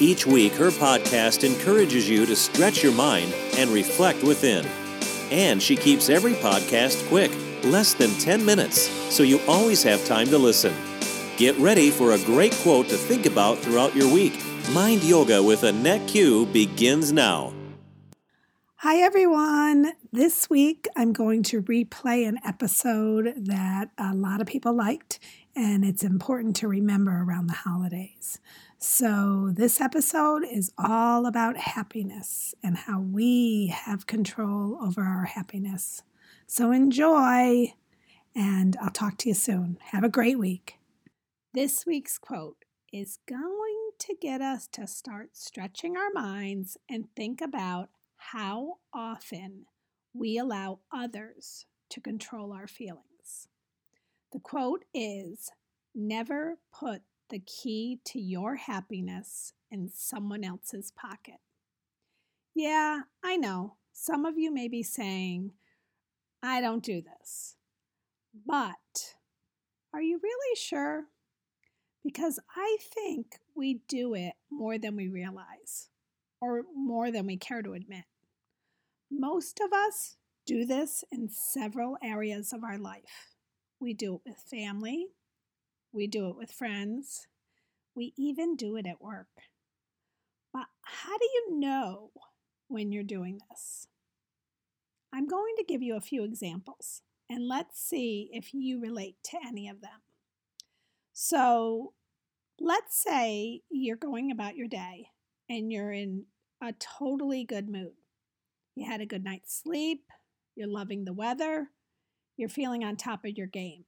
Each week, her podcast encourages you to stretch your mind and reflect within. And she keeps every podcast quick, less than 10 minutes, so you always have time to listen. Get ready for a great quote to think about throughout your week. Mind Yoga with Annette Q begins now. Hi, everyone. This week I'm going to replay an episode that a lot of people liked, and it's important to remember around the holidays. So, this episode is all about happiness and how we have control over our happiness. So, enjoy, and I'll talk to you soon. Have a great week. This week's quote is going to get us to start stretching our minds and think about how often we allow others to control our feelings. The quote is Never put the key to your happiness in someone else's pocket. Yeah, I know. Some of you may be saying, I don't do this. But are you really sure? Because I think we do it more than we realize, or more than we care to admit. Most of us do this in several areas of our life. We do it with family, we do it with friends. We even do it at work. But how do you know when you're doing this? I'm going to give you a few examples and let's see if you relate to any of them. So, let's say you're going about your day and you're in a totally good mood. You had a good night's sleep, you're loving the weather, you're feeling on top of your game.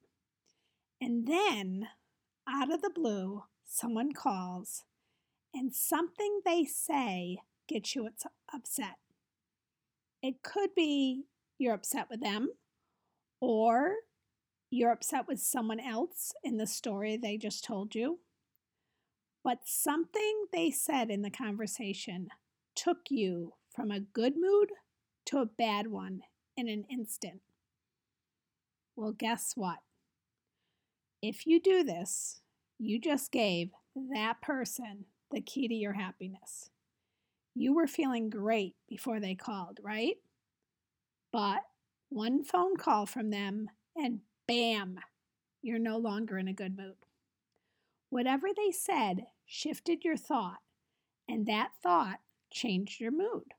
And then, out of the blue, someone calls and something they say gets you upset. It could be you're upset with them, or you're upset with someone else in the story they just told you. But something they said in the conversation took you from a good mood to a bad one in an instant. Well, guess what? If you do this, you just gave that person the key to your happiness. You were feeling great before they called, right? But one phone call from them, and bam, you're no longer in a good mood. Whatever they said shifted your thought, and that thought changed your mood.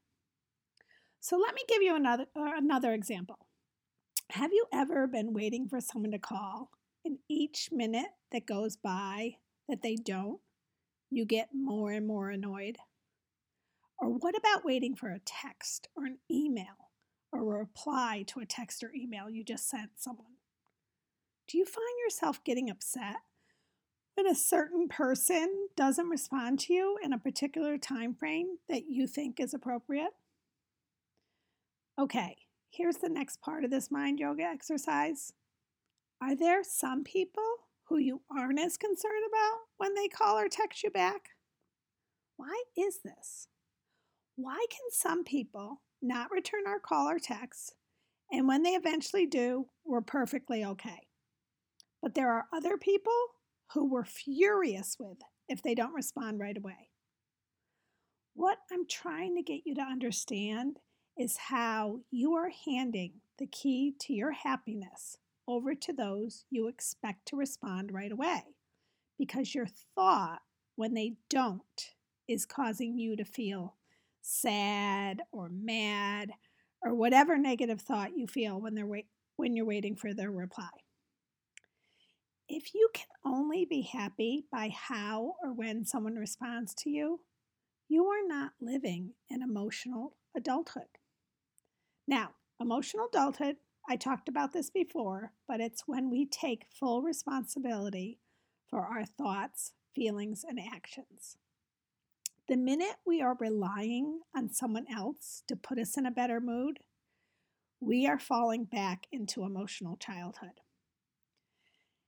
So let me give you another, uh, another example. Have you ever been waiting for someone to call and each minute that goes by that they don't, you get more and more annoyed? Or what about waiting for a text or an email or a reply to a text or email you just sent someone? Do you find yourself getting upset when a certain person doesn't respond to you in a particular time frame that you think is appropriate? Okay, here's the next part of this mind yoga exercise. Are there some people who you aren't as concerned about when they call or text you back? Why is this? Why can some people not return our call or text, and when they eventually do, we're perfectly okay? But there are other people who we're furious with if they don't respond right away. What I'm trying to get you to understand is how you are handing the key to your happiness over to those you expect to respond right away because your thought, when they don't, is causing you to feel sad or mad or whatever negative thought you feel when they're wait- when you're waiting for their reply. If you can only be happy by how or when someone responds to you, you are not living an emotional adulthood. Now, emotional adulthood I talked about this before, but it's when we take full responsibility for our thoughts, feelings, and actions. The minute we are relying on someone else to put us in a better mood, we are falling back into emotional childhood.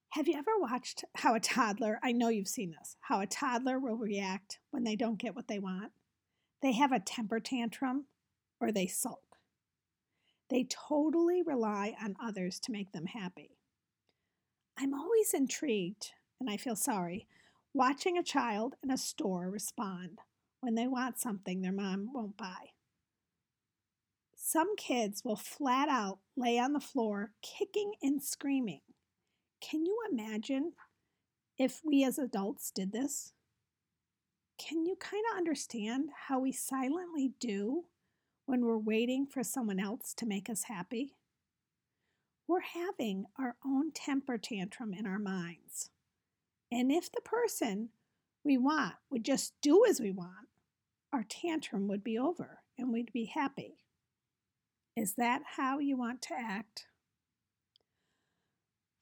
Have you ever watched how a toddler, I know you've seen this, how a toddler will react when they don't get what they want? They have a temper tantrum or they sulk. They totally rely on others to make them happy. I'm always intrigued, and I feel sorry, watching a child in a store respond when they want something their mom won't buy. Some kids will flat out lay on the floor, kicking and screaming. Can you imagine if we as adults did this? Can you kind of understand how we silently do when we're waiting for someone else to make us happy? We're having our own temper tantrum in our minds. And if the person we want would just do as we want, our tantrum would be over and we'd be happy. Is that how you want to act?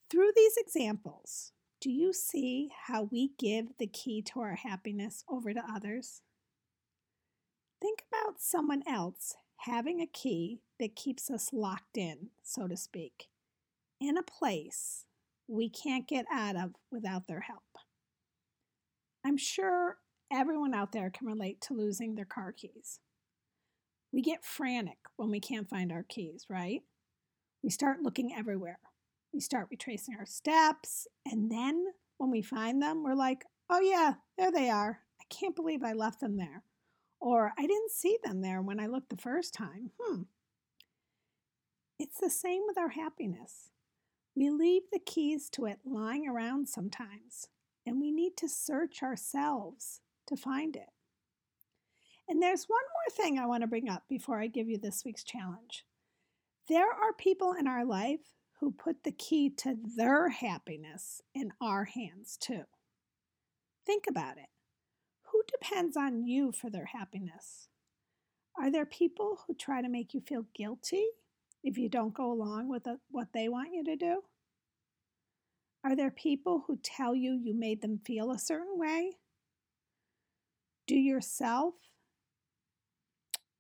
Through these examples, do you see how we give the key to our happiness over to others? Think about someone else having a key that keeps us locked in, so to speak, in a place we can't get out of without their help. I'm sure everyone out there can relate to losing their car keys. We get frantic when we can't find our keys, right? We start looking everywhere. We start retracing our steps, and then when we find them, we're like, oh yeah, there they are. I can't believe I left them there. Or I didn't see them there when I looked the first time. Hmm. It's the same with our happiness. We leave the keys to it lying around sometimes, and we need to search ourselves to find it. And there's one more thing I want to bring up before I give you this week's challenge. There are people in our life who put the key to their happiness in our hands too. Think about it. Who depends on you for their happiness? Are there people who try to make you feel guilty if you don't go along with what they want you to do? Are there people who tell you you made them feel a certain way? Do yourself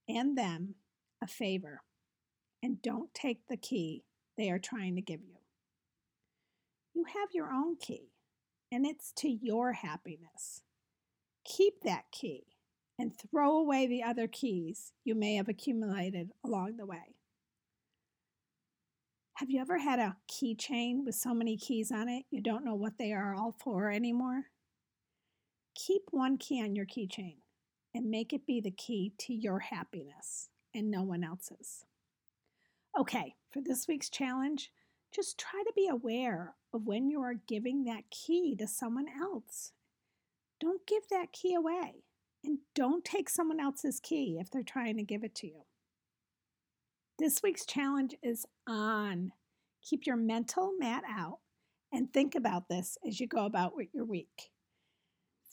and them a favor and don't take the key they are trying to give you. You have your own key, and it's to your happiness. Keep that key and throw away the other keys you may have accumulated along the way. Have you ever had a keychain with so many keys on it you don't know what they are all for anymore? Keep one key on your keychain and make it be the key to your happiness and no one else's. Okay, for this week's challenge, just try to be aware of when you are giving that key to someone else. Don't give that key away and don't take someone else's key if they're trying to give it to you. This week's challenge is on. Keep your mental mat out and think about this as you go about with your week.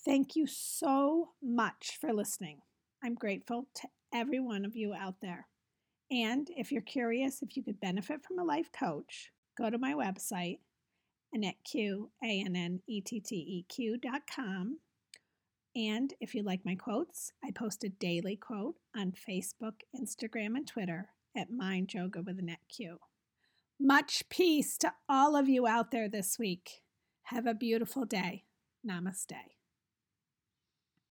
Thank you so much for listening. I'm grateful to every one of you out there. And if you're curious if you could benefit from a life coach, go to my website, AnnetteQ, A-N-N-E-T-T-E-Q.com. And if you like my quotes, I post a daily quote on Facebook, Instagram, and Twitter at Mind Yoga with Annette Q. Much peace to all of you out there this week. Have a beautiful day. Namaste.